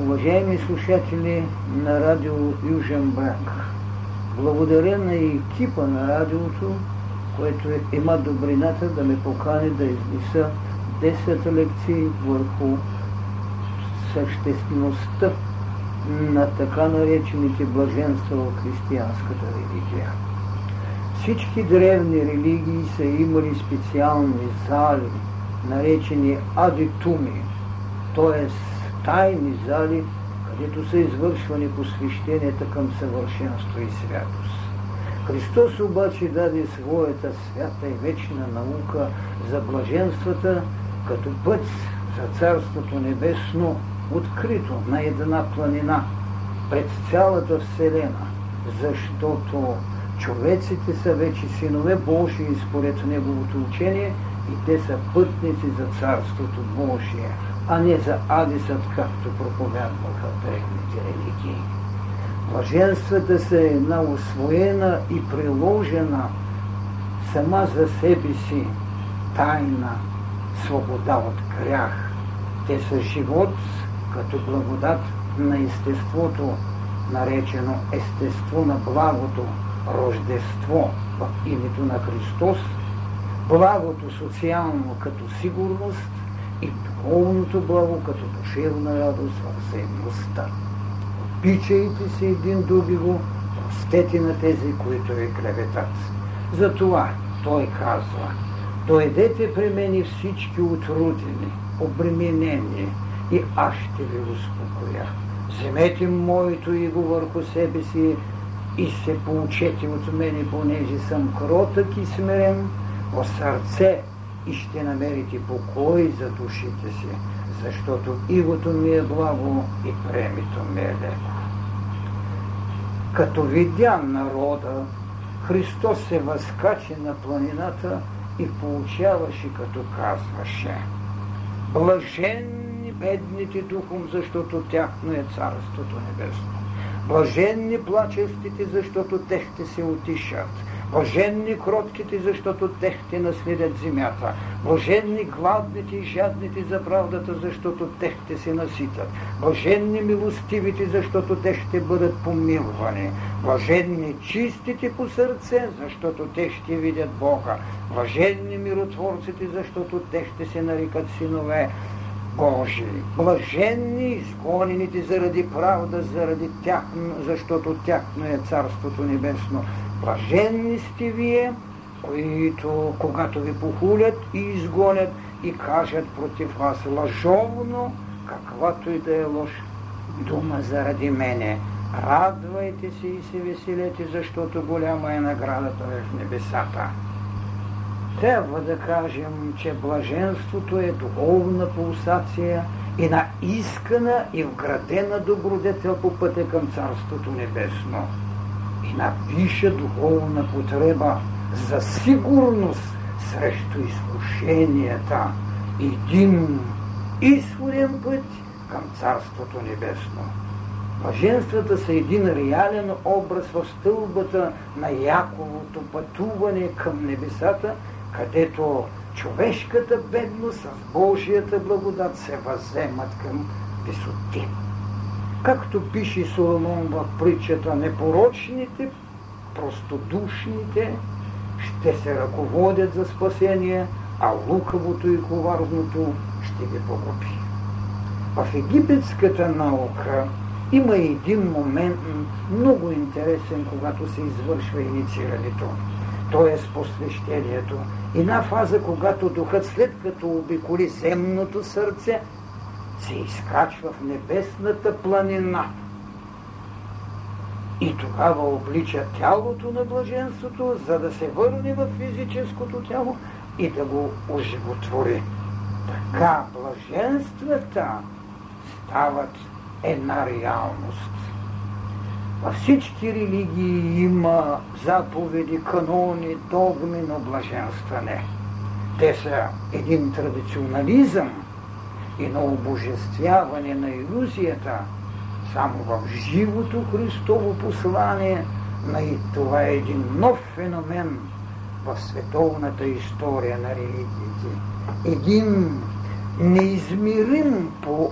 Уважаеми слушатели на радио Южен брак, благодаря на екипа на радиото, което има добрината да ме покани да изнеса 10 лекции върху съществеността на така наречените блаженства в християнската религия. Всички древни религии са имали специални зали, наречени адитуми, т.е. тайни зали, където са извършвани посвещенията към съвършенство и святост. Христос обаче даде своята свята и вечна наука за блаженствата, като път за Царството Небесно, открито на една планина пред цялата Вселена, защото човеците са вече синове Божии според неговото учение и те са пътници за Царството Божие, а не за Адисът, както проповядваха древните религии. Блаженствата са една освоена и приложена сама за себе си тайна свобода от грях. Те са живот като благодат на естеството, наречено естество на благото, рождество в името на Христос, благото социално като сигурност и духовното благо като душевна радост в взаимността. Обичайте се един други го, простете на тези, които ви клеветат. Затова той казва, дойдете при мене всички отрудени, обременени и аз ще ви успокоя. Вземете моето иго върху себе си и се получете от мене, понеже съм кротък и смирен в сърце и ще намерите покой за душите си, защото игото ми е благо и премито ми е леко. Като видя народа, Христос се възкачи на планината и получаваше, като казваше Блаженни бедните духом, защото тяхно е Царството Небесно. Блаженни плачестите, защото те ще се отишат. Блаженни кротките, защото те ще наследят земята. Блаженни гладните и жадните за правдата, защото те ще се наситят. Блаженни милостивите, защото те ще бъдат помилвани. Блаженни чистите по сърце, защото те ще видят Бога. Блаженни миротворците, защото те ще се нарекат синове. Божии. Блаженни изгонените заради правда, заради тяхно, защото тяхно е Царството Небесно. Блаженни сте вие, които, когато ви похулят и изгонят и кажат против вас лъжовно, каквато и да е лош дума заради мене. Радвайте се и се веселете, защото голяма е наградата в небесата. Трябва да кажем, че блаженството е духовна пулсация и на искана и вградена добродетел по пътя към Царството Небесно. И на висша духовна потреба за сигурност срещу изкушенията. Един изходен път към Царството Небесно. Блаженствата са един реален образ в стълбата на Яковото пътуване към небесата – където човешката бедност с Божията благодат се въземат към висоти. Както пише Соломон в притчата, непорочните, простодушните ще се ръководят за спасение, а лукавото и коварното ще ги погуби. В египетската наука има един момент много интересен, когато се извършва инициирането т.е. посвещението. Една фаза, когато духът след като обиколи земното сърце, се изкачва в небесната планина. И тогава облича тялото на блаженството, за да се върне в физическото тяло и да го оживотвори. Така блаженствата стават една реалност. Във всички религии има заповеди, канони, догми на блаженстване. Те са един традиционализъм и на обожествяване на иллюзията, само в живото Христово послание, на и това е един нов феномен в световната история на религиите. Един неизмерим по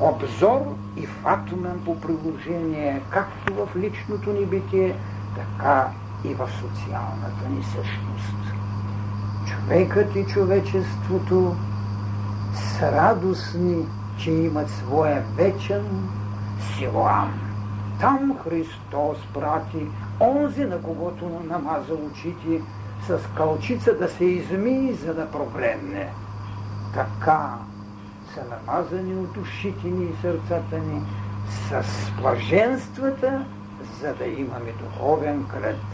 обзор и фатумен по приложение, както в личното ни битие, така и в социалната ни същност. Човекът и човечеството са радостни, че имат своя вечен Силуам. Там Христос прати онзи, на когото намаза очите, с кълчица да се измии, за да прогледне. Така са намазани от ушите ни и сърцата ни с блаженствата, за да имаме духовен кръд.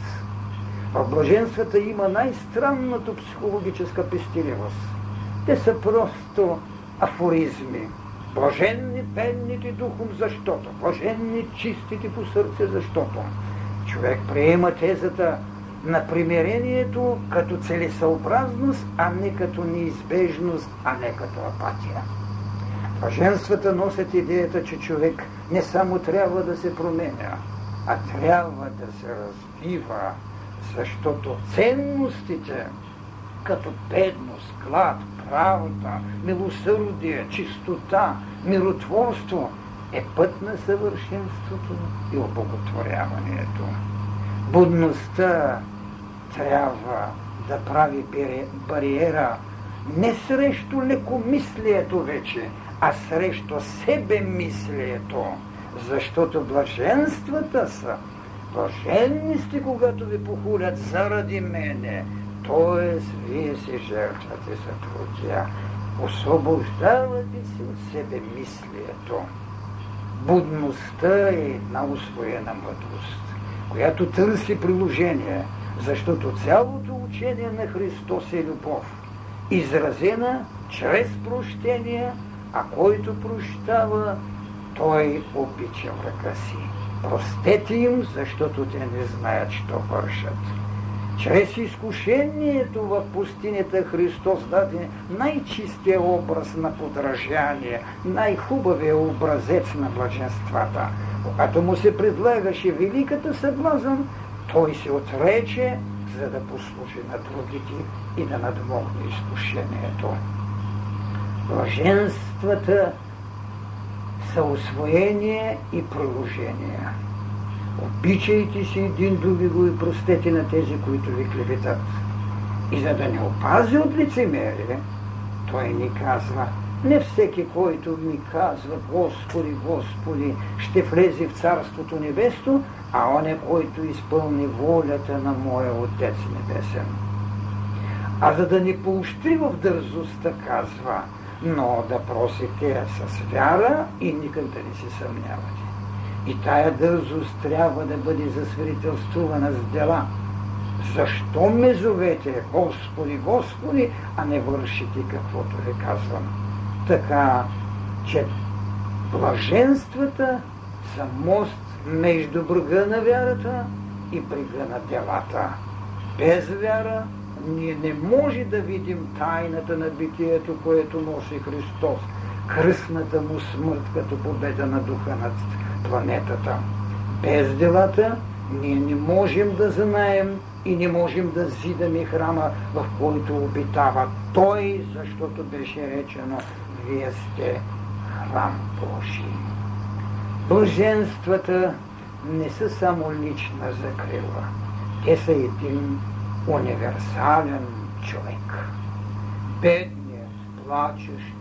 В блаженствата има най-странната психологическа пестиливост. Те са просто афоризми. Блаженни бедните духом, защото. Блаженни чистите по сърце, защото. Човек приема тезата на примирението като целесъобразност, а не като неизбежност, а не като апатия. Блаженствата носят идеята, че човек не само трябва да се променя, а трябва да се развива, защото ценностите, като бедност, глад, правота, милосърдие, чистота, миротворство, е път на съвършенството и обоготворяването. Будността трябва да прави бариера не срещу лекомислието вече, а срещу себе мислието, защото блаженствата са. Блаженни сте, когато ви похулят заради мене, т.е. вие се жертвате за трудя. Освобождавате се от себе мислието. Будността е една усвоена мъдрост, която търси приложение, защото цялото учение на Христос е любов, изразена чрез прощение – а който прощава, той обича врага си. Простете им, защото те не знаят, що вършат. Чрез изкушението в пустинята Христос даде най-чистия образ на подражание, най-хубавия образец на блаженствата. Когато му се предлагаше великата съблазън, той се отрече, за да послужи на другите и да надмогне изкушението. Блаженствата са освоение и приложение. Обичайте си един други го и простете на тези, които ви клеветат. И за да не опази от лицемерие, той ни казва, не всеки, който ми казва Господи, Господи, ще влезе в Царството Небесно, а он е, който изпълни волята на моя Отец Небесен. А за да ни поощри в дързостта, казва, но да просите с вяра и никак да не се съмнявате. И тая дързост трябва да бъде засвидетелствувана с дела. Защо ме зовете, Господи, Господи, а не вършите каквото ви казвам? Така, че блаженствата са мост между бърга на вярата и брега на делата. Без вяра ние не може да видим тайната на битието, което носи Христос, кръсната му смърт като победа на духа над планетата. Без делата ние не можем да знаем и не можем да зидаме храма, в който обитава Той, защото беше речено, вие сте храм Божий. Блаженствата не са само лична закрила. Те са един универсален човек. Бедният,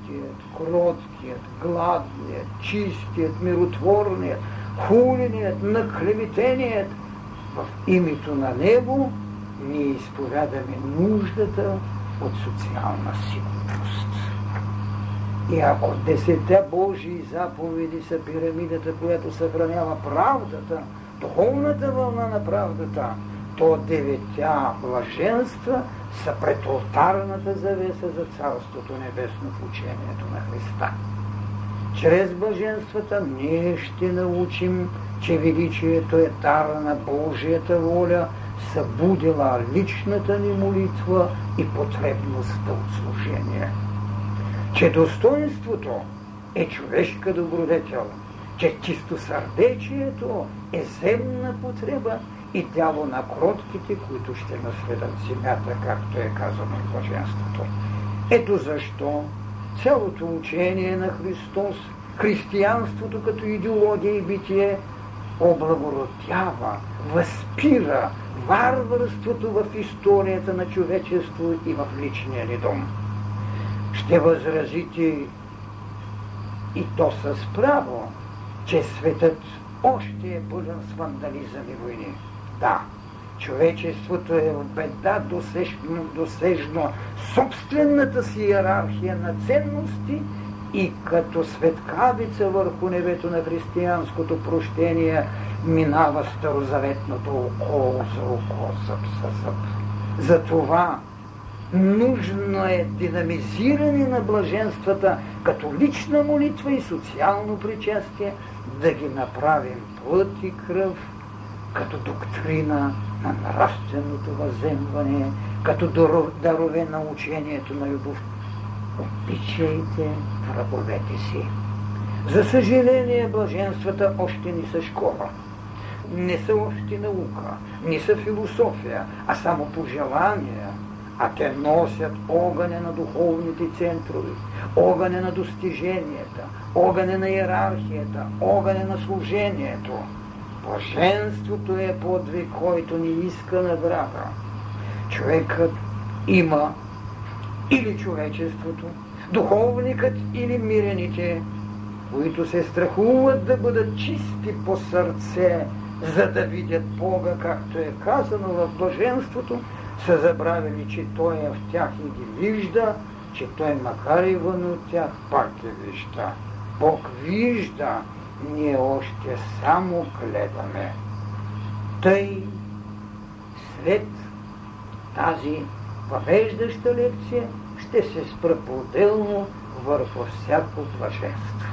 плачещият, кроткият, гладният, чистият, миротворният, хуленият, наклеветеният, в името на него ние изповядаме нуждата от социална сигурност. И ако десетте Божии заповеди са пирамидата, която съхранява правдата, духовната вълна на правдата, то деветя блаженства са пред алтарната завеса за Царството Небесно в учението на Христа. Чрез блаженствата ние ще научим, че величието е дара на Божията воля, събудила личната ни молитва и потребността от служение. Че достоинството е човешка добродетел, че чистосърдечието е земна потреба и тяло на кротките, които ще наследат земята, както е казано в Боженството. Ето защо цялото учение на Христос християнството като идеология и битие облагородява, възпира варварството в историята на човечество и в личния ни дом. Ще възразите и то с право, че светът още е пълен с вандализъм и войни. Да, човечеството е в беда досежно, досежно собствената си иерархия на ценности и като светкавица върху небето на християнското прощение минава старозаветното око за око, зъб за зъб. Затова нужно е динамизиране на блаженствата като лична молитва и социално причастие, да ги направим плът и кръв, като доктрина на нравственото въземване, като дарове на учението на любов. Обичайте враговете си. За съжаление, блаженствата още не са школа. Не са още наука, не са философия, а само пожелания, а те носят огъня на духовните центрове, огъня на достиженията, огъня на иерархията, огъня на служението. Блаженството е подвиг, който ни иска награда. Човекът има или човечеството, духовникът или мирените, които се страхуват да бъдат чисти по сърце, за да видят Бога, както е казано в блаженството, са забравили, че Той е в тях и ги вижда, че Той макар и вън от тях пак е вижда. Бог вижда, ние още само гледаме. Тъй след тази въвеждаща лекция ще се спра по-отделно върху всяко блаженство.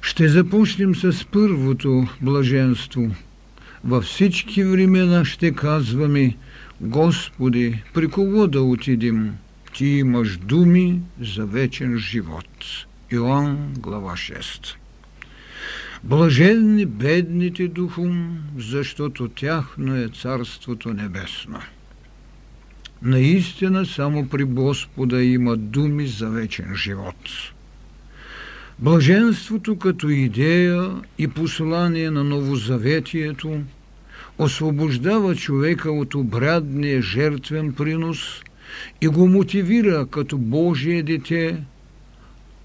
Ще започнем с първото блаженство. Във всички времена ще казваме, Господи, при кого да отидем? Ти имаш думи за вечен живот. Иоанн, глава 6. Блаженни бедните духом, защото тяхно е Царството Небесно. Наистина само при Господа има думи за вечен живот. Блаженството като идея и послание на новозаветието освобождава човека от обрядния жертвен принос и го мотивира като Божие дете –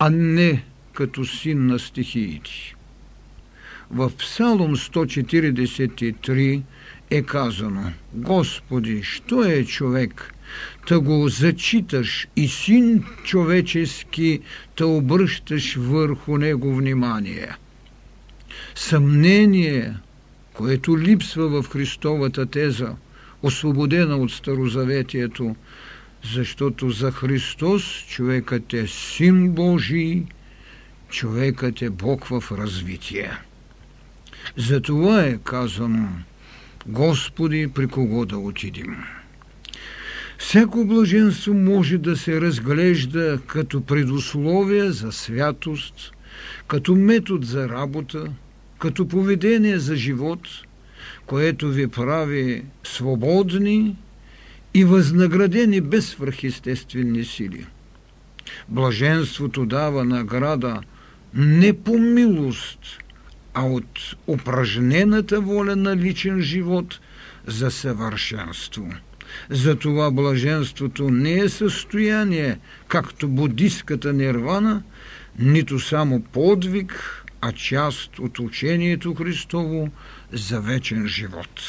а не като син на стихиите. В Псалом 143 е казано Господи, що е човек? Та го зачиташ и син човечески та обръщаш върху него внимание. Съмнение, което липсва в Христовата теза, освободена от Старозаветието, защото за Христос човекът е син Божий, човекът е Бог в развитие. Затова е казано, Господи, при кого да отидем. Всяко блаженство може да се разглежда като предусловие за святост, като метод за работа, като поведение за живот, което ви прави свободни и възнаградени без свръхестествени сили. Блаженството дава награда не по милост, а от упражнената воля на личен живот за съвършенство. Затова блаженството не е състояние, както будистката нирвана, нито само подвиг, а част от учението Христово за вечен живот.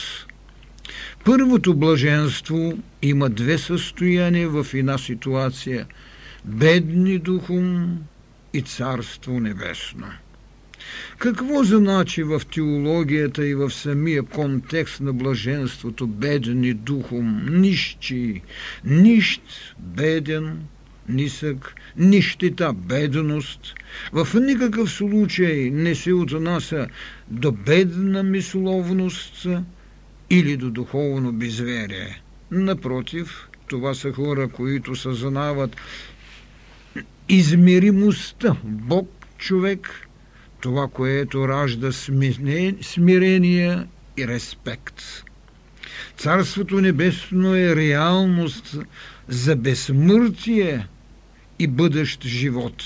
Първото блаженство има две състояния в една ситуация – бедни духом и Царство Небесно. Какво значи в теологията и в самия контекст на блаженството бедни духом, нищи, нищ, беден, нисък, нищета, бедност, в никакъв случай не се отнася до бедна мисловност – или до духовно безверие. Напротив, това са хора, които съзнават измеримостта Бог човек, това, което ражда смирение и респект. Царството небесно е реалност за безсмъртие и бъдещ живот,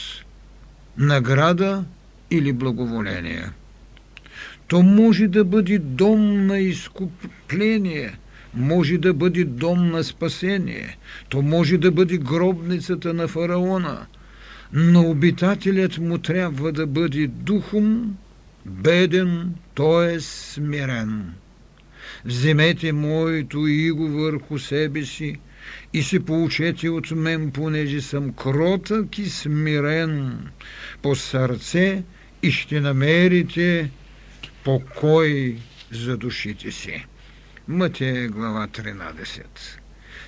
награда или благоволение. То може да бъде дом на изкупление, може да бъде дом на спасение, то може да бъде гробницата на фараона, но обитателят му трябва да бъде духом беден, т.е. смирен. Вземете моето иго върху себе си и се получете от мен, понеже съм кротък и смирен по сърце и ще намерите покой за душите си. Матея глава 13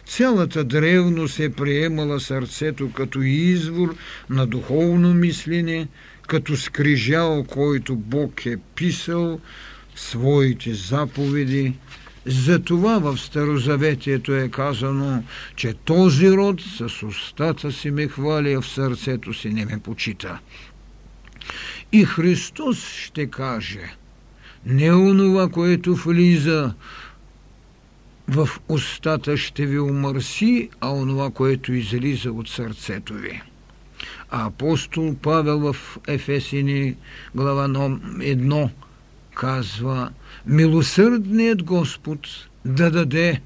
Цялата древност е приемала сърцето като извор на духовно мислене, като скрижал, който Бог е писал своите заповеди. Затова в Старозаветието е казано, че този род с устата си ме хвали, а в сърцето си не ме почита. И Христос ще каже, не онова, което влиза в устата ще ви умърси, а онова, което излиза от сърцето ви. А апостол Павел в Ефесини глава 1 казва Милосърдният Господ да даде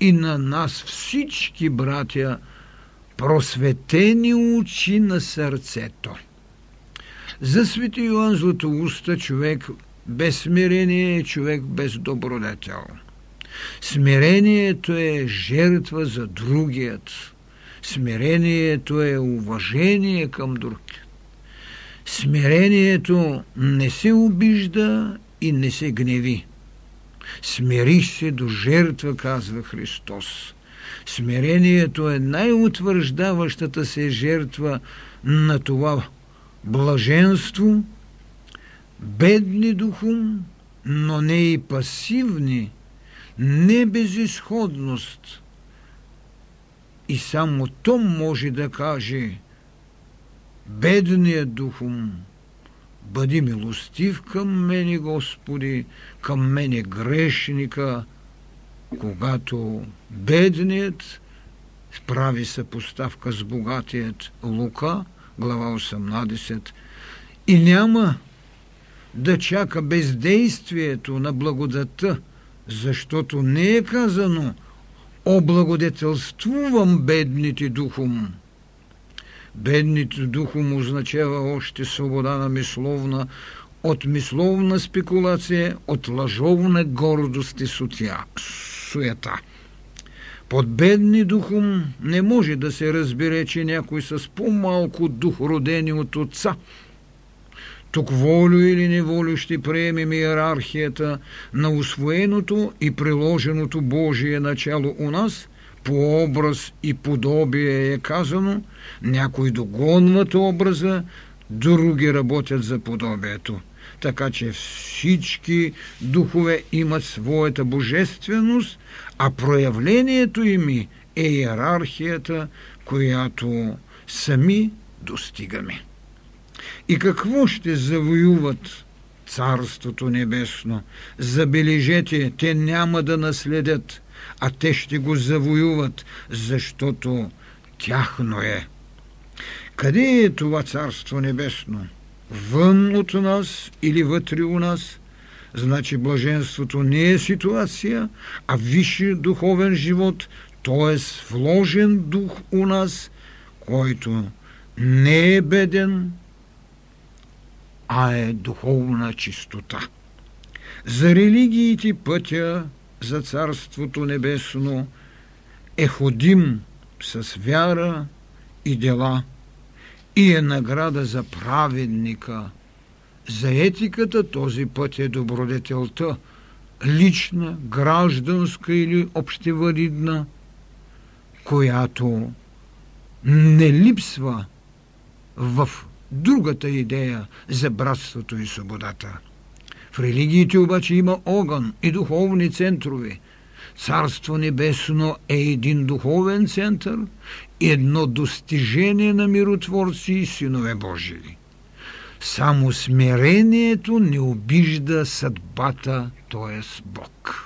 и на нас всички братя просветени очи на сърцето. За свети Йоан Златоуста човек без смирение е човек без добродетел. Смирението е жертва за другият. Смирението е уважение към другият. Смирението не се обижда и не се гневи. Смириш се до жертва, казва Христос. Смирението е най-утвърждаващата се жертва на това блаженство, бедни духом, но не и пасивни, не безисходност. И само то може да каже бедният духом, бъди милостив към мене, Господи, към мене грешника, когато бедният прави съпоставка с богатият Лука, глава 18, и няма да чака бездействието на благодата, защото не е казано облагодетелствувам бедните духом. Бедните духом означава още свобода на мисловна, от мисловна спекулация, от лъжовна гордост и суета. Под бедни духом не може да се разбере, че някой с по-малко дух родени от отца – тук волю или неволю ще приемем иерархията на усвоеното и приложеното Божие начало у нас, по образ и подобие е казано, някои догонват образа, други работят за подобието. Така че всички духове имат своята божественост, а проявлението им е иерархията, която сами достигаме. И какво ще завоюват Царството Небесно? Забележете, те няма да наследят, а те ще го завоюват, защото тяхно е. Къде е това Царство Небесно? Вън от нас или вътре у нас? Значи блаженството не е ситуация, а висши духовен живот, т.е. вложен дух у нас, който не е беден, а е духовна чистота. За религиите пътя за Царството Небесно е ходим с вяра и дела и е награда за праведника. За етиката този път е добродетелта, лична, гражданска или общевалидна, която не липсва в другата идея за братството и свободата. В религиите обаче има огън и духовни центрове. Царство Небесно е един духовен център и едно достижение на миротворци и синове Божии. Само смирението не обижда съдбата, т.е. Бог.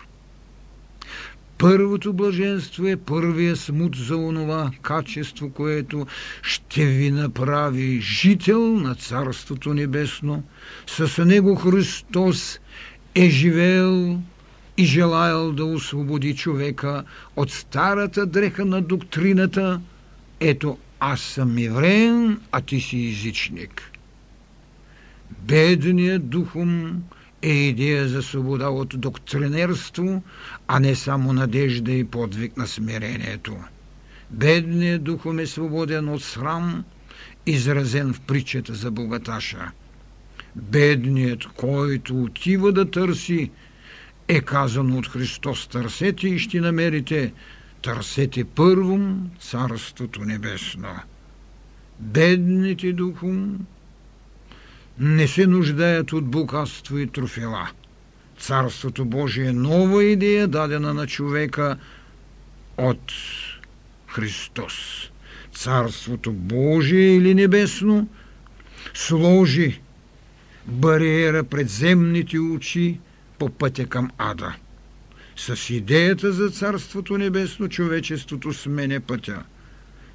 Първото блаженство е първия смут за онова качество, което ще ви направи жител на Царството Небесно. С него Христос е живел и желаял да освободи човека от старата дреха на доктрината. Ето, аз съм евреен, а ти си езичник. Бедният духом е идея за свобода от доктринерство, а не само надежда и подвиг на смирението. Бедният духом е свободен от срам, изразен в притчата за богаташа. Бедният, който отива да търси, е казано от Христос, търсете и ще намерите, търсете първом Царството Небесно. Бедните духом не се нуждаят от богатство и трофела. Царството Божие е нова идея, дадена на човека от Христос. Царството Божие или небесно сложи бариера пред земните очи по пътя към ада. С идеята за Царството Небесно човечеството сменя пътя.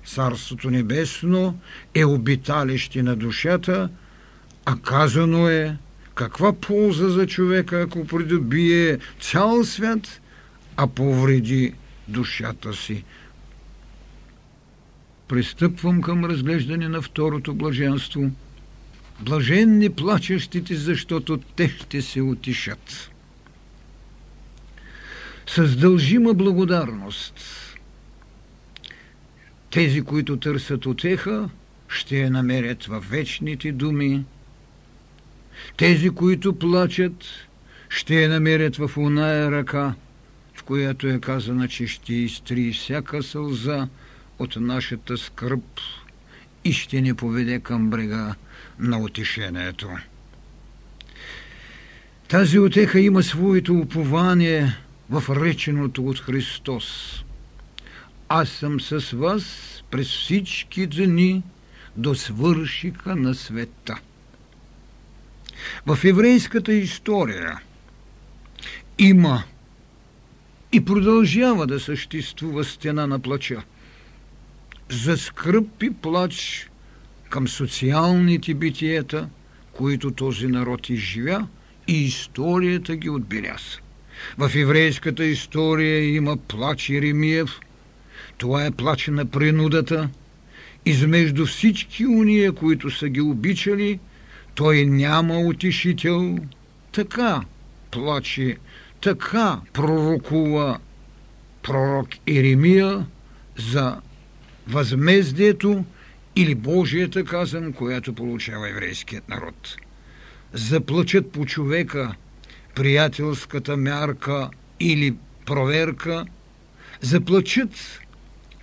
Царството Небесно е обиталище на душата – а казано е, каква полза за човека, ако придобие цял свят, а повреди душата си. Пристъпвам към разглеждане на второто блаженство. Блаженни плачещите, защото те ще се утишат. С дължима благодарност тези, които търсят отеха, ще я намерят във вечните думи тези, които плачат, ще я намерят в оная ръка, в която е казана, че ще изтри всяка сълза от нашата скръп и ще ни поведе към брега на утешението. Тази отеха има своето упование в реченото от Христос. Аз съм с вас през всички дни до свършика на света. В еврейската история има и продължава да съществува стена на плача. За скръп и плач към социалните битиета, които този народ изживя и историята ги отбеляза. В еврейската история има плач Еремиев. Това е плач на принудата. Измежду всички уния, които са ги обичали, той няма утешител. Така плаче, така пророкува пророк Еремия за възмездието или Божията казан, която получава еврейският народ. Заплачат по човека приятелската мярка или проверка, заплачат,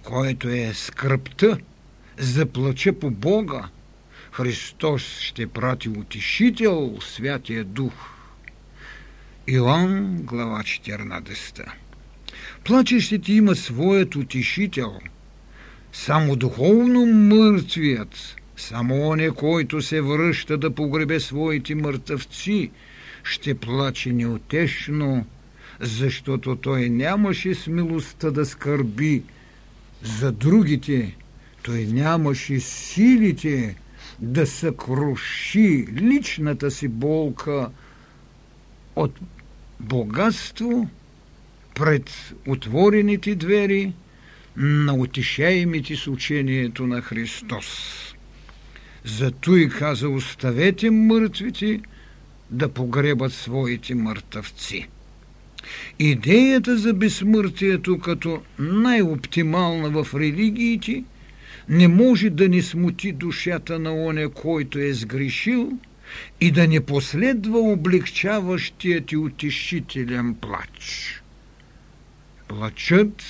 което е скръпта, заплача по Бога, Христос ще прати утешител, Святия Дух. Иоанн, глава 14. Плачещите има своят утешител. Само духовно мъртвият, само оне, който се връща да погребе своите мъртъвци, ще плаче неотешно, защото той нямаше смелостта да скърби за другите, той нямаше силите да съкруши личната си болка от богатство пред отворените двери на утешаемите с учението на Христос. Зато и каза, оставете мъртвите да погребат своите мъртъвци. Идеята за безсмъртието като най-оптимална в религиите – не може да ни смути душата на оне, който е сгрешил и да не последва облегчаващият и утешителен плач. Плачът,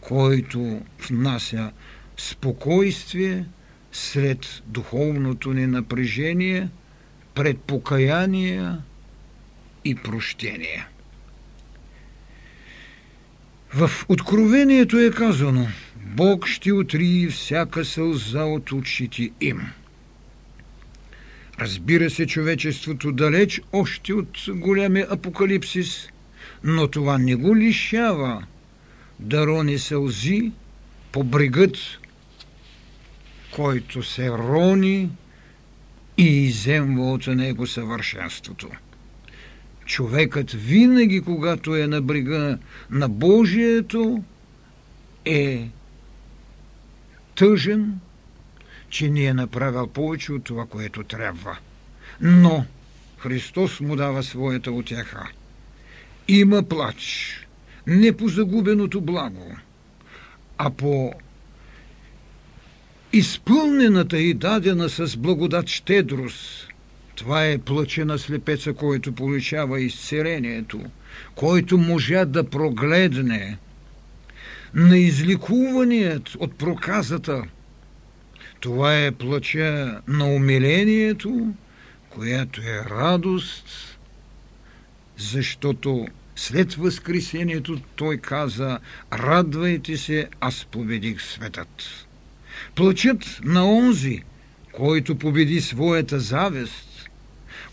който внася спокойствие сред духовното ни напрежение, пред покаяние и прощение. В Откровението е казано – Бог ще отрии всяка сълза от очите им. Разбира се, човечеството далеч още от големия апокалипсис но това не го лишава да рони сълзи по брегът, който се рони и иземва от него съвършенството. Човекът винаги, когато е на брега на Божието, е тъжен, че не е направил повече от това, което трябва. Но Христос му дава своята отяха. Има плач, не по загубеното благо, а по изпълнената и дадена с благодат щедрост. Това е плаче на слепеца, който получава изцерението, който можа да прогледне на изликуваният от проказата. Това е плача на умилението, която е радост, защото след възкресението той каза «Радвайте се, аз победих светът». Плачът на онзи, който победи своята завест,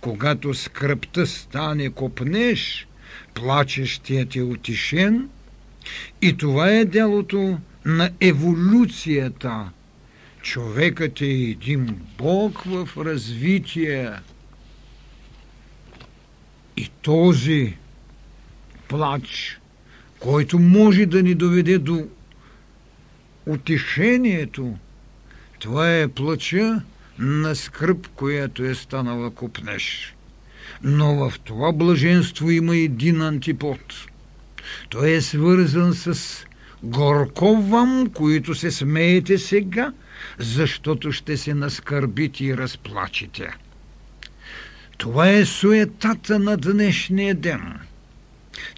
когато скръпта стане копнеш, плачещият е утешен, и това е делото на еволюцията. Човекът е един Бог в развитие. И този плач, който може да ни доведе до утешението, това е плача на скръп, която е станала купнеш. Но в това блаженство има един антипод. Той е свързан с горко вам, които се смеете сега, защото ще се наскърбите и разплачете. Това е суетата на днешния ден.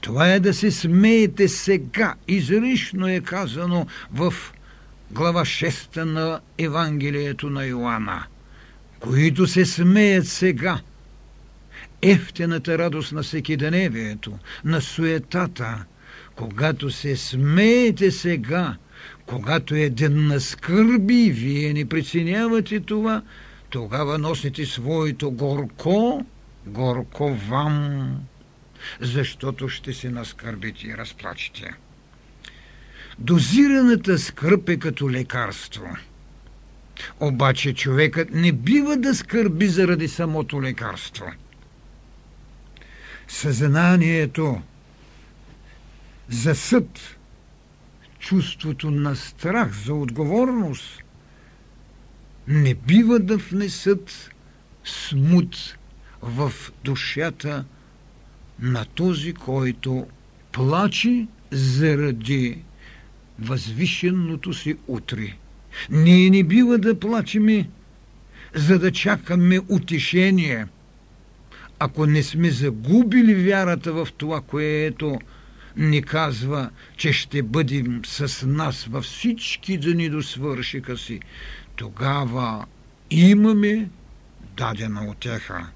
Това е да се смеете сега. Изрично е казано в глава 6 на Евангелието на Йоанна, които се смеят сега. Ефтената радост на всекидневието, на суетата, когато се смеете сега, когато е ден на скърби, вие не преценявате това, тогава носите своето горко, горко вам, защото ще се наскърбите и разплачете. Дозираната скръп е като лекарство. Обаче човекът не бива да скърби заради самото лекарство. Съзнанието за съд, чувството на страх, за отговорност, не бива да внесат смут в душата на този, който плаче заради възвишеното си утре. Ние не бива да плачеме, за да чакаме утешение. Ако не сме загубили вярата в това, което ни казва, че ще бъдем с нас във всички дни до свършика си, тогава имаме дадена отеха.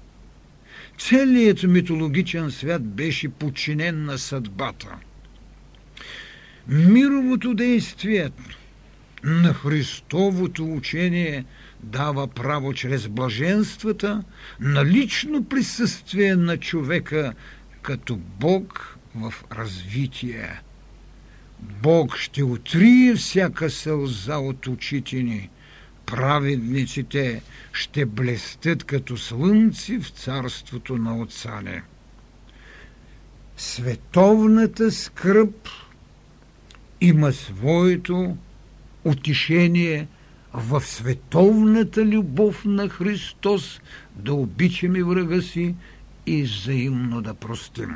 Целият митологичен свят беше подчинен на съдбата – Мировото действие на Христовото учение дава право чрез блаженствата на лично присъствие на човека като Бог в развитие. Бог ще отрие всяка сълза от очите ни. Праведниците ще блестят като слънци в царството на Отца Световната скръп – има своето утешение в световната любов на Христос да обичаме врага си и взаимно да простим.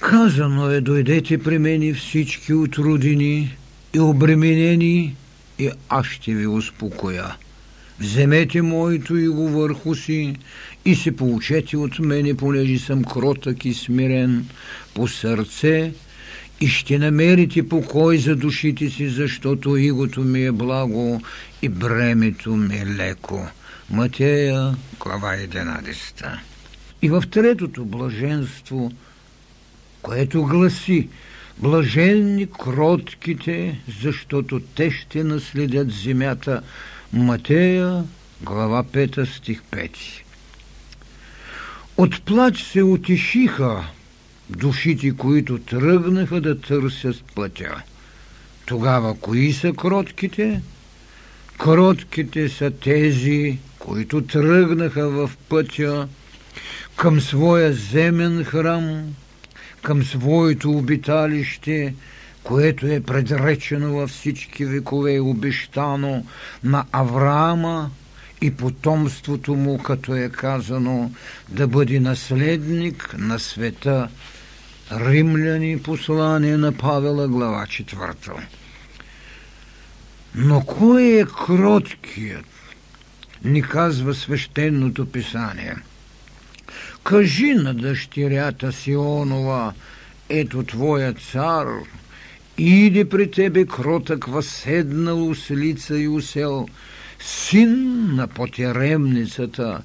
Казано е, дойдете при мене всички отрудени и обременени и аз ще ви успокоя. Вземете моето иго върху си и се получете от мене, понеже съм кротък и смирен по сърце и ще намерите покой за душите си, защото игото ми е благо и бремето ми е леко. Матея, глава 11. И в третото блаженство, което гласи Блаженни кротките, защото те ще наследят земята. Матея, глава 5, стих 5. От плач се отишиха душите, които тръгнаха да търсят пътя. Тогава кои са кротките? Кротките са тези, които тръгнаха в пътя към своя земен храм, към своето обиталище, което е предречено във всички векове и обещано на Авраама и потомството му, като е казано, да бъде наследник на света. Римляни послание на Павела, глава 4. Но кой е кроткият? Ни казва свещеното писание. Кажи на дъщерята Сионова, ето твоя цар, иде при тебе кротък възседнал услица и усел, син на потеремницата.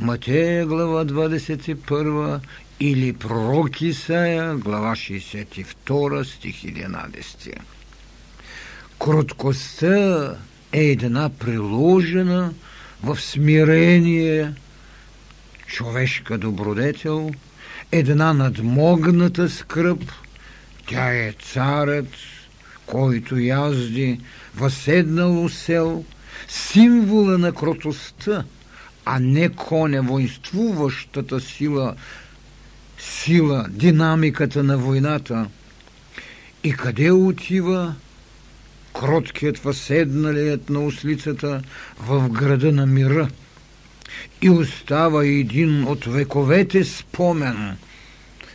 Матея, глава 21, или пророк Исаия, глава 62, стих 11. Кроткостта е една приложена в смирение човешка добродетел, една надмогната скръп, тя е царът, който язди, възседнал сел, символа на кротостта, а не коня, воинствуващата сила, сила, динамиката на войната. И къде отива кроткият възседналият на ослицата в града на мира и остава един от вековете спомен,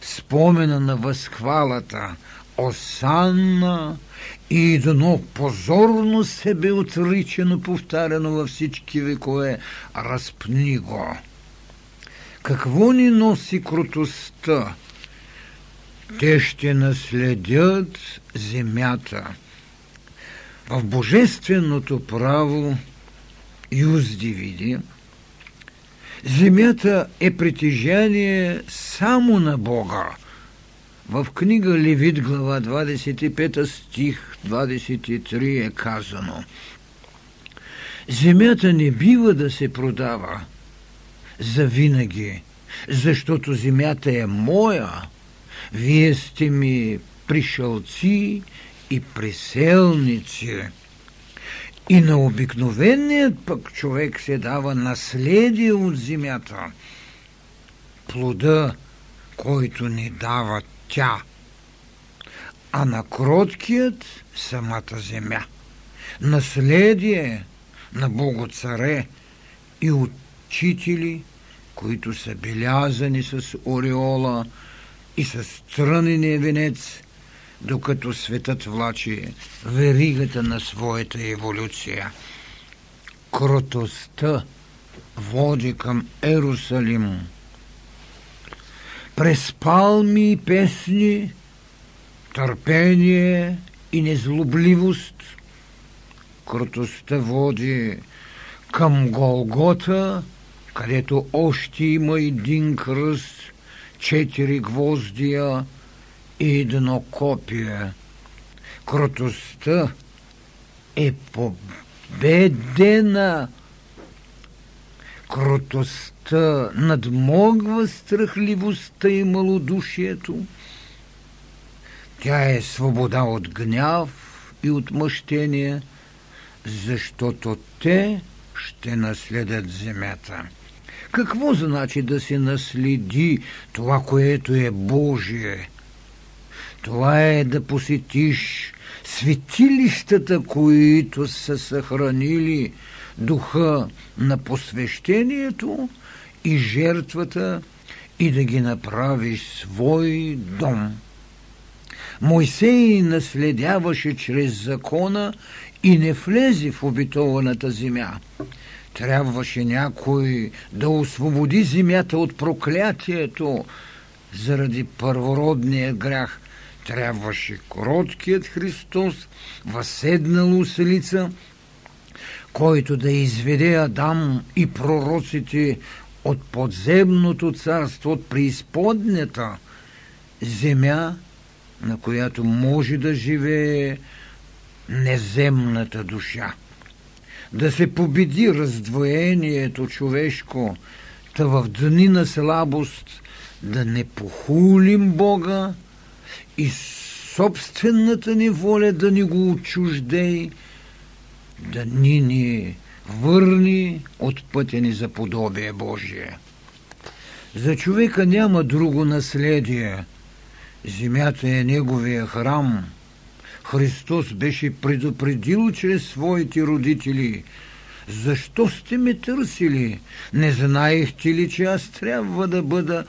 спомена на възхвалата, осанна и едно позорно себе отричано, повтаряно във всички векове, разпни го. Какво ни носи крутостта? Те ще наследят земята – в божественото право Юзди види, земята е притежание само на Бога. В книга Левит, глава 25, стих 23 е казано Земята не бива да се продава за винаги, защото земята е моя. Вие сте ми пришълци и приселници. И на обикновеният пък човек се дава наследие от земята, плода, който ни дава тя, а на кроткият самата земя. Наследие на Богоцаре и учители, които са белязани с ореола и с трънения венец – докато светът влачи веригата на своята еволюция. Кротостта води към Ерусалим. През палми и песни, търпение и незлобливост, кротостта води към Голгота, където още има един кръст, четири гвоздия – едно копие. Кротостта е победена. Кротостта надмогва страхливостта и малодушието. Тя е свобода от гняв и отмъщение, защото те ще наследят земята. Какво значи да се наследи това, което е Божие? Това е да посетиш светилищата, които са съхранили духа на посвещението и жертвата и да ги направиш свой дом. Мойсей наследяваше чрез закона и не влезе в обитованата земя. Трябваше някой да освободи земята от проклятието заради първородния грях – трябваше короткият Христос, възседнал уселица, който да изведе Адам и пророците от подземното царство, от преизподнята земя, на която може да живее неземната душа. Да се победи раздвоението човешко, та в дни на слабост да не похулим Бога и собствената ни воля да ни го отчуждей, да ни ни върни от пътя ни за подобие Божие. За човека няма друго наследие. Земята е неговия храм. Христос беше предупредил чрез своите родители. Защо сте ме търсили? Не знаехте ли, че аз трябва да бъда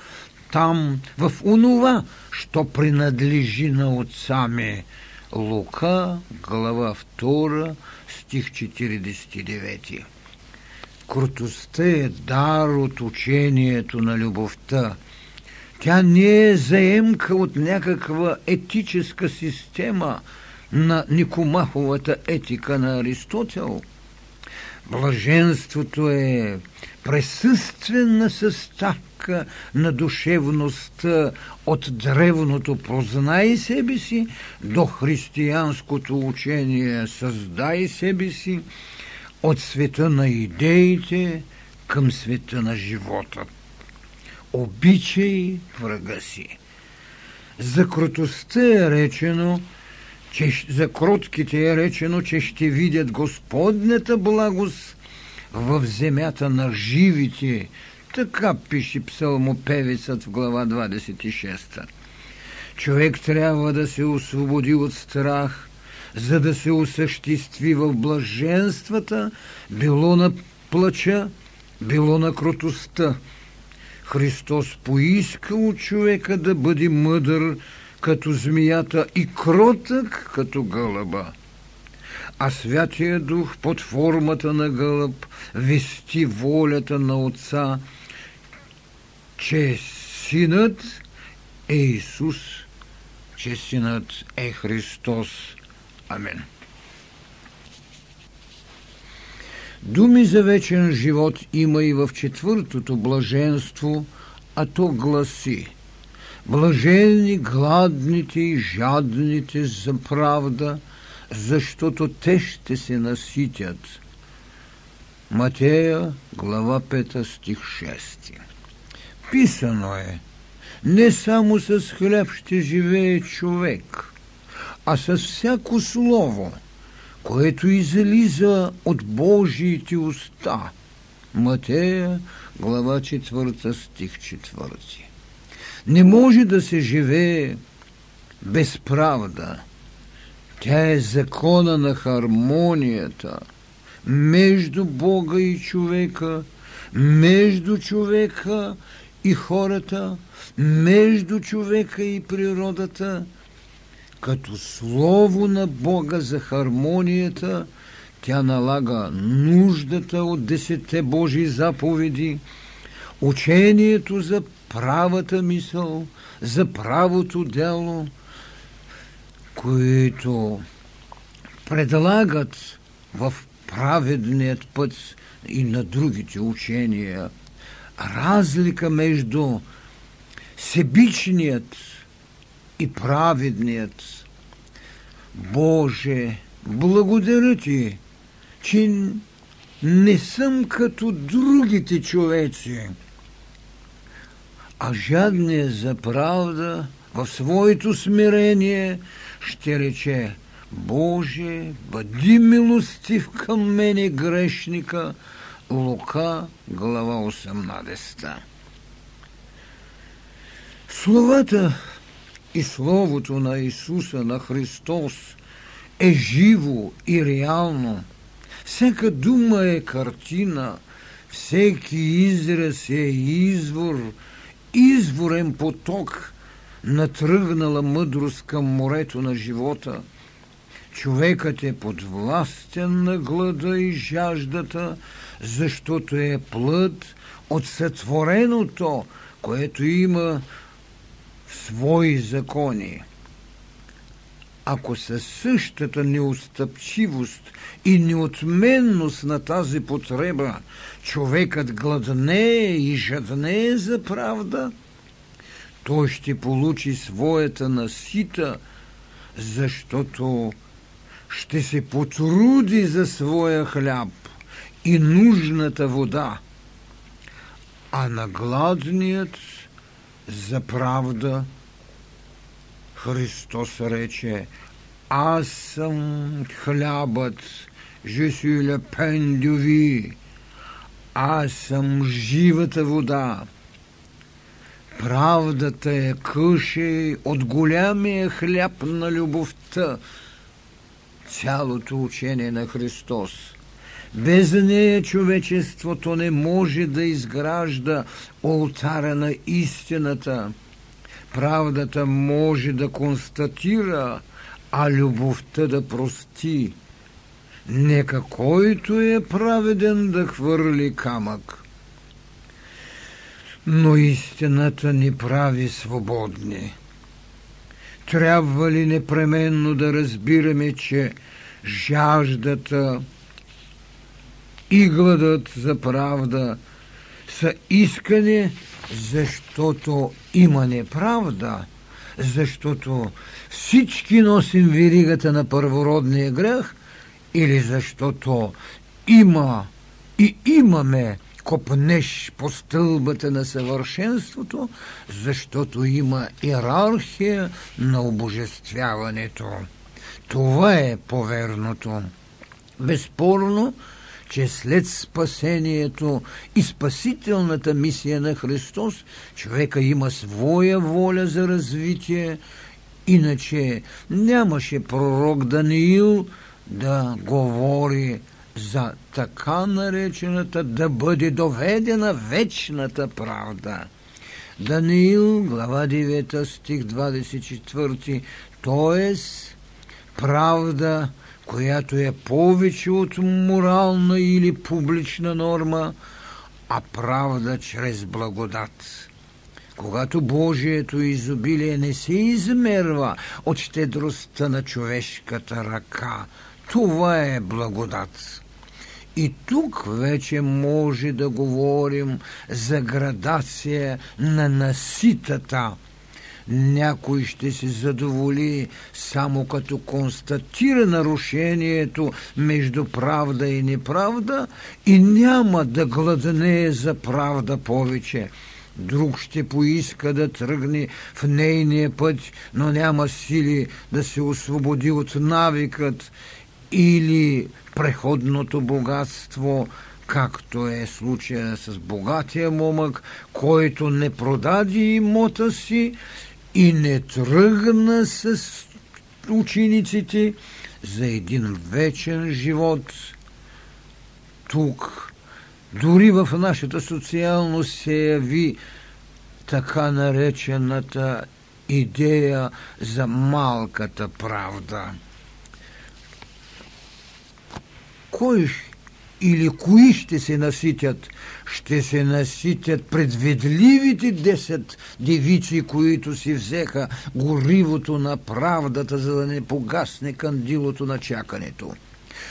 там, в онова, що принадлежи на отца ми? Лука, глава 2, стих 49. Крутостта е дар от учението на любовта. Тя не е заемка от някаква етическа система на Никомаховата етика на Аристотел. Блаженството е присъствена съставка на душевността от древното познай себе си до християнското учение създай себе си, от света на идеите към света на живота. Обичай врага си. За крутостта е речено, че за кротките е речено, че ще видят Господнята благост в земята на живите. Така пише псалмопевецът в глава 26. Човек трябва да се освободи от страх, за да се осъществи в блаженствата, било на плача, било на крутостта. Христос поиска от човека да бъде мъдър като змията и кротък като гълъба. А Святия Дух под формата на гълъб вести волята на Отца, че Синът е Исус, че Синът е Христос – Амен. Думи за вечен живот има и в четвъртото блаженство, а то гласи Блажени гладните и жадните за правда, защото те ще се наситят. Матея, глава 5, стих 6. Писано е, не само с хляб ще живее човек – а с всяко слово, което излиза от Божиите уста. Матея, глава 4, стих 4. Не може да се живее без правда. Тя е закона на хармонията между Бога и човека, между човека и хората, между човека и природата – като слово на Бога за хармонията, тя налага нуждата от десете Божии заповеди, учението за правата мисъл, за правото дело, които предлагат в праведният път и на другите учения разлика между себичният и праведният. Боже, благодаря ти, че не съм като другите човеци, а жадният за правда в своето смирение ще рече Боже, бъди милостив към мене грешника. Лука, глава 18. Словата и Словото на Исуса, на Христос е живо и реално. Всяка дума е картина, всеки израз е извор, изворен поток на тръгнала мъдрост към морето на живота. Човекът е подвластен на глада и жаждата, защото е плът от сътвореното, което има свои закони. Ако със същата неустъпчивост и неотменност на тази потреба човекът гладне и жадне за правда, той ще получи своята насита, защото ще се потруди за своя хляб и нужната вода. а на гладният за правда Христос рече Аз съм хлябът, du vie, аз съм живата вода. Правдата е къше от голямия хляб на любовта, цялото учение на Христос. Без нея човечеството не може да изгражда олтара на истината. Правдата може да констатира, а любовта да прости. Нека който е праведен да хвърли камък. Но истината ни прави свободни. Трябва ли непременно да разбираме, че жаждата и гладът за правда са искане, защото има неправда, защото всички носим виригата на първородния грех или защото има и имаме копнеш по стълбата на съвършенството, защото има иерархия на обожествяването. Това е поверното. Безспорно, че след спасението и спасителната мисия на Христос, човека има своя воля за развитие, иначе нямаше пророк Даниил да говори за така наречената да бъде доведена вечната правда. Даниил, глава 9, стих 24, т.е. правда, която е повече от морална или публична норма, а правда чрез благодат. Когато Божието изобилие не се измерва от щедростта на човешката ръка, това е благодат. И тук вече може да говорим за градация на наситата – някой ще се задоволи само като констатира нарушението между правда и неправда и няма да гладне за правда повече. Друг ще поиска да тръгне в нейния път, но няма сили да се освободи от навикът или преходното богатство, както е случая с богатия момък, който не продаде имота си и не тръгна с учениците за един вечен живот. Тук, дори в нашата социалност се яви така наречената идея за малката правда. Кой или кои ще се наситят? Ще се наситят предвидливите десет девици, които си взеха горивото на правдата, за да не погасне кандилото на чакането.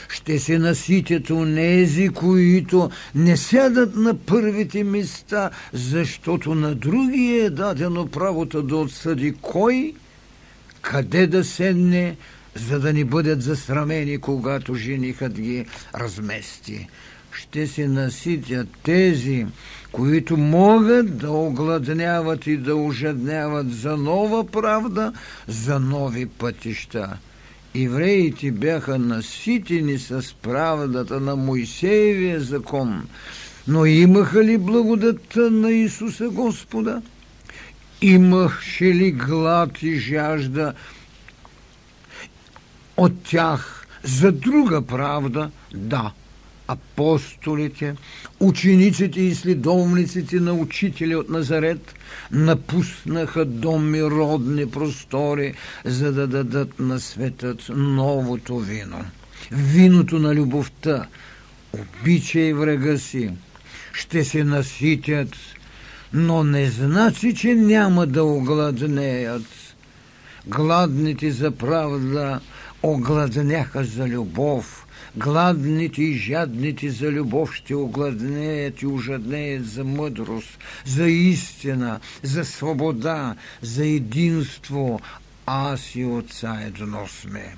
Ще се наситят онези, които не сядат на първите места, защото на други е дадено правото да отсъди кой, къде да седне, за да ни бъдат засрамени, когато женихът ги размести. Ще се наситят тези, които могат да огладняват и да ожедняват за нова правда, за нови пътища. Евреите бяха наситени с правдата на Моисеевия закон, но имаха ли благодата на Исуса Господа? Имаше ли глад и жажда от тях за друга правда, да, апостолите, учениците и следовниците на учителя от Назарет напуснаха доми родни простори, за да дадат на светът новото вино. Виното на любовта, обичай врага си, ще се наситят, но не значи, че няма да огладнеят. Гладните за правда огладняха за любов. Гладните и жадните за любов ще огладнеят и ожаднеят за мъдрост, за истина, за свобода, за единство. Аз и Отца едно сме.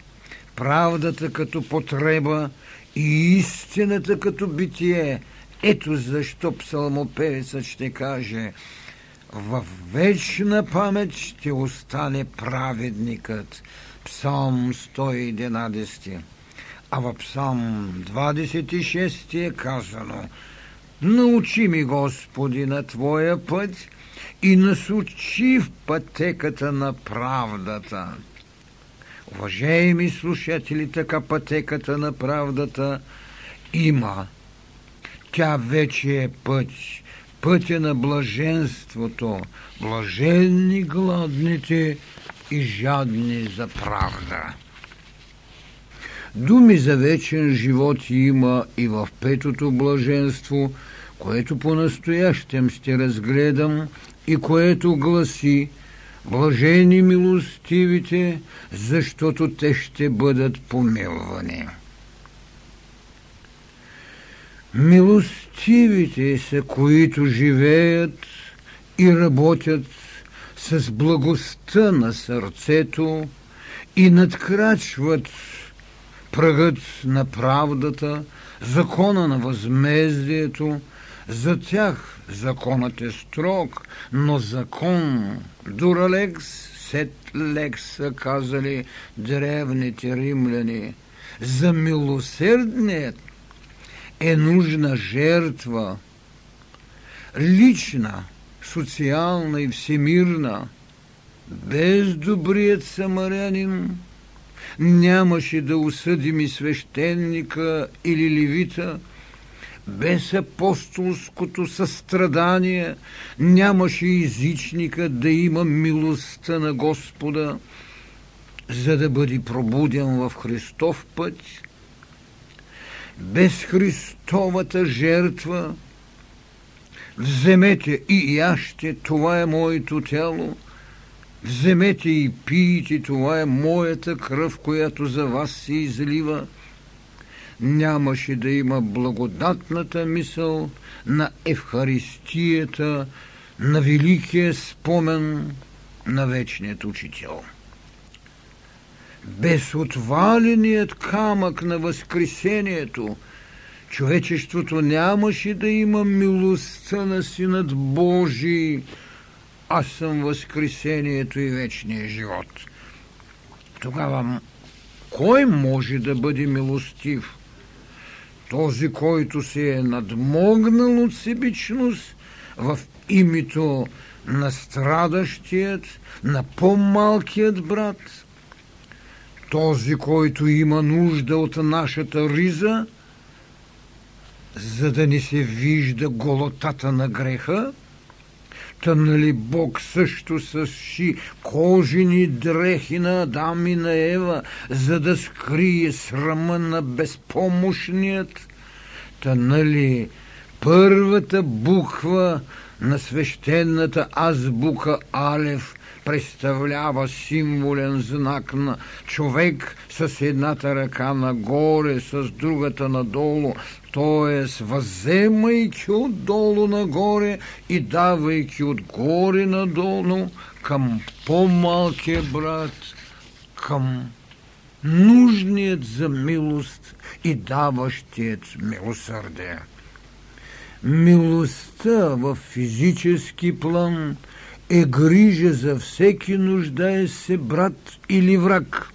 Правдата като потреба и истината като битие Ето защо псалмопевецът ще каже в вечна памет ще остане праведникът. Псалм 111. А в Псалм 26 е казано Научи ми, Господи, на Твоя път и насучи в пътеката на правдата. Уважаеми слушатели, така пътеката на правдата има. Тя вече е път, пътя на блаженството, блаженни гладните и жадни за правда. Думи за вечен живот има и в петото блаженство, което по-настоящем ще разгледам и което гласи Блажени милостивите, защото те ще бъдат помилвани. Милостивите са, които живеят и работят с благостта на сърцето и надкрачват пръгът на правдата, закона на възмездието, за тях законът е строг, но закон дуралекс, сет лекс казали древните римляни. За милосърдният е нужна жертва, лична, социална и всемирна. Без добрият самарянин нямаше да осъдим и свещеника или левита, без апостолското състрадание нямаше езичника да има милостта на Господа, за да бъде пробуден в Христов път. Без Христовата жертва вземете и яще, това е моето тяло, вземете и пийте, това е моята кръв, която за вас се излива – нямаше да има благодатната мисъл на Евхаристията, на великия спомен на вечният учител. Без отваленият камък на Възкресението, човечеството нямаше да има милостта на Синът Божий, аз съм Възкресението и вечния живот. Тогава кой може да бъде милостив? този, който се е надмогнал от себичност в името на страдащият, на по-малкият брат, този, който има нужда от нашата риза, за да не се вижда голотата на греха, Та нали Бог също съши кожени дрехи на Адам и на Ева, за да скрие срама на безпомощният? Та нали първата буква на свещената азбука Алев представлява символен знак на човек с едната ръка нагоре, с другата надолу, т.е. въземайки отдолу нагоре и давайки отгоре надолу към по-малкия брат, към нужният за милост и даващият милосърдие. Милостта в физически план е грижа за всеки нуждае се брат или враг.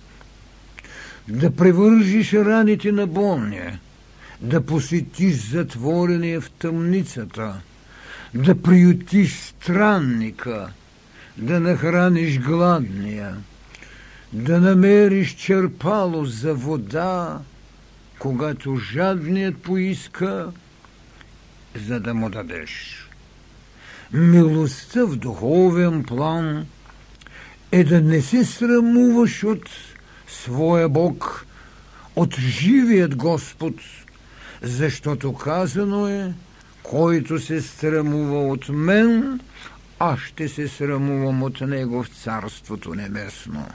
Да превържиш раните на болния, да посетиш затворения в тъмницата, да приютиш странника, да нахраниш гладния, да намериш черпало за вода, когато жадният поиска, за да му дадеш. Милостта в духовен план е да не се срамуваш от своя Бог, от живият Господ – защото казано е, който се срамува от мен, аз ще се срамувам от него в Царството Небесно.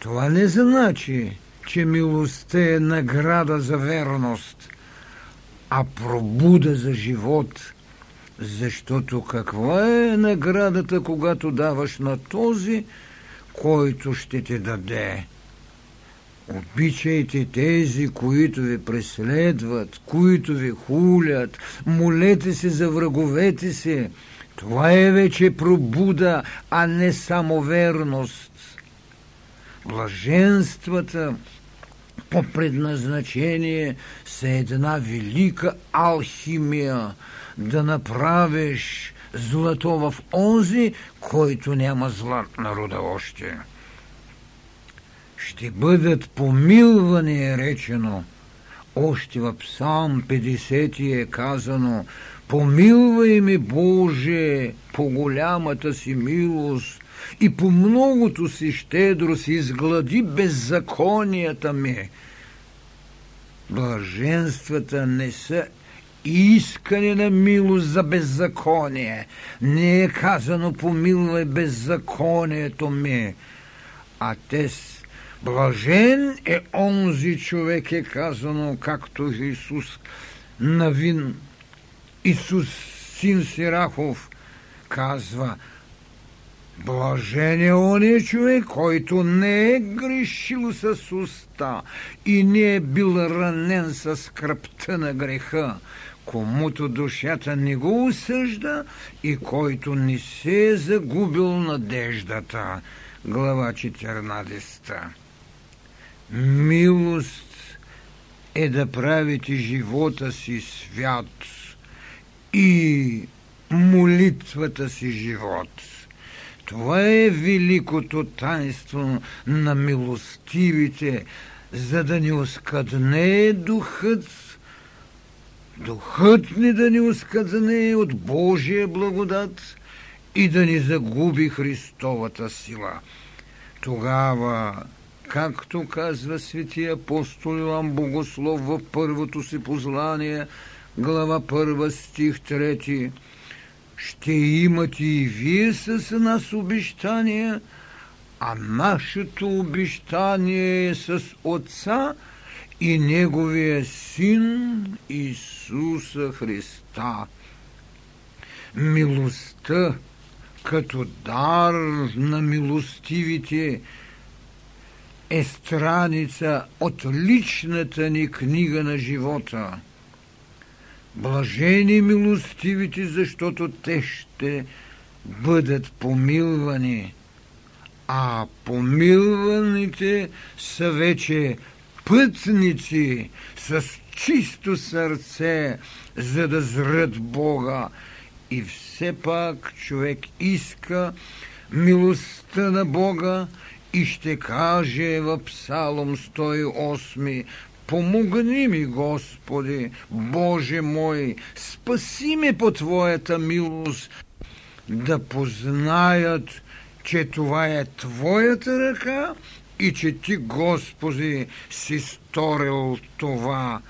Това не значи, че милостта е награда за верност, а пробуда за живот. Защото каква е наградата, когато даваш на този, който ще ти даде? Обичайте тези, които ви преследват, които ви хулят, молете се за враговете си. Това е вече пробуда, а не самоверност. Блаженствата по предназначение са една велика алхимия да направиш злато в онзи, който няма злат народа още. Ще бъдат помилвани, е речено. Още в Псалм 50 е казано Помилвай ми, Боже, по голямата си милост и по многото си щедрост изглади беззаконията ми. Блаженствата не са искане на милост за беззаконие. Не е казано помилвай беззаконието ми, а те блажен е онзи човек е казано, както Исус навин Исус син Сирахов казва Блажен е ония човек, който не е грешил с уста и не е бил ранен с кръпта на греха, комуто душата не го осъжда и който не се е загубил надеждата. Глава 14. Милост е да правите живота си свят и молитвата си живот. Това е великото таинство на милостивите, за да ни оскъдне духът духът ни да ни оскъдне от Божия благодат и да ни загуби Христовата сила. Тогава, както казва светия апостол Иоанн Богослов в първото си послание, глава 1, стих 3, ще имате и вие с нас обещания, а нашето обещание е с Отца – и Неговия Син Исуса Христа. Милостта като дар на милостивите е страница от личната ни книга на живота. Блажени милостивите, защото те ще бъдат помилвани, а помилваните са вече пътници с чисто сърце, за да зрат Бога. И все пак човек иска милостта на Бога и ще каже в Псалом 108 Помогни ми, Господи, Боже мой, спаси ме по Твоята милост, да познаят, че това е Твоята ръка и че Ти, Господи, си сторил това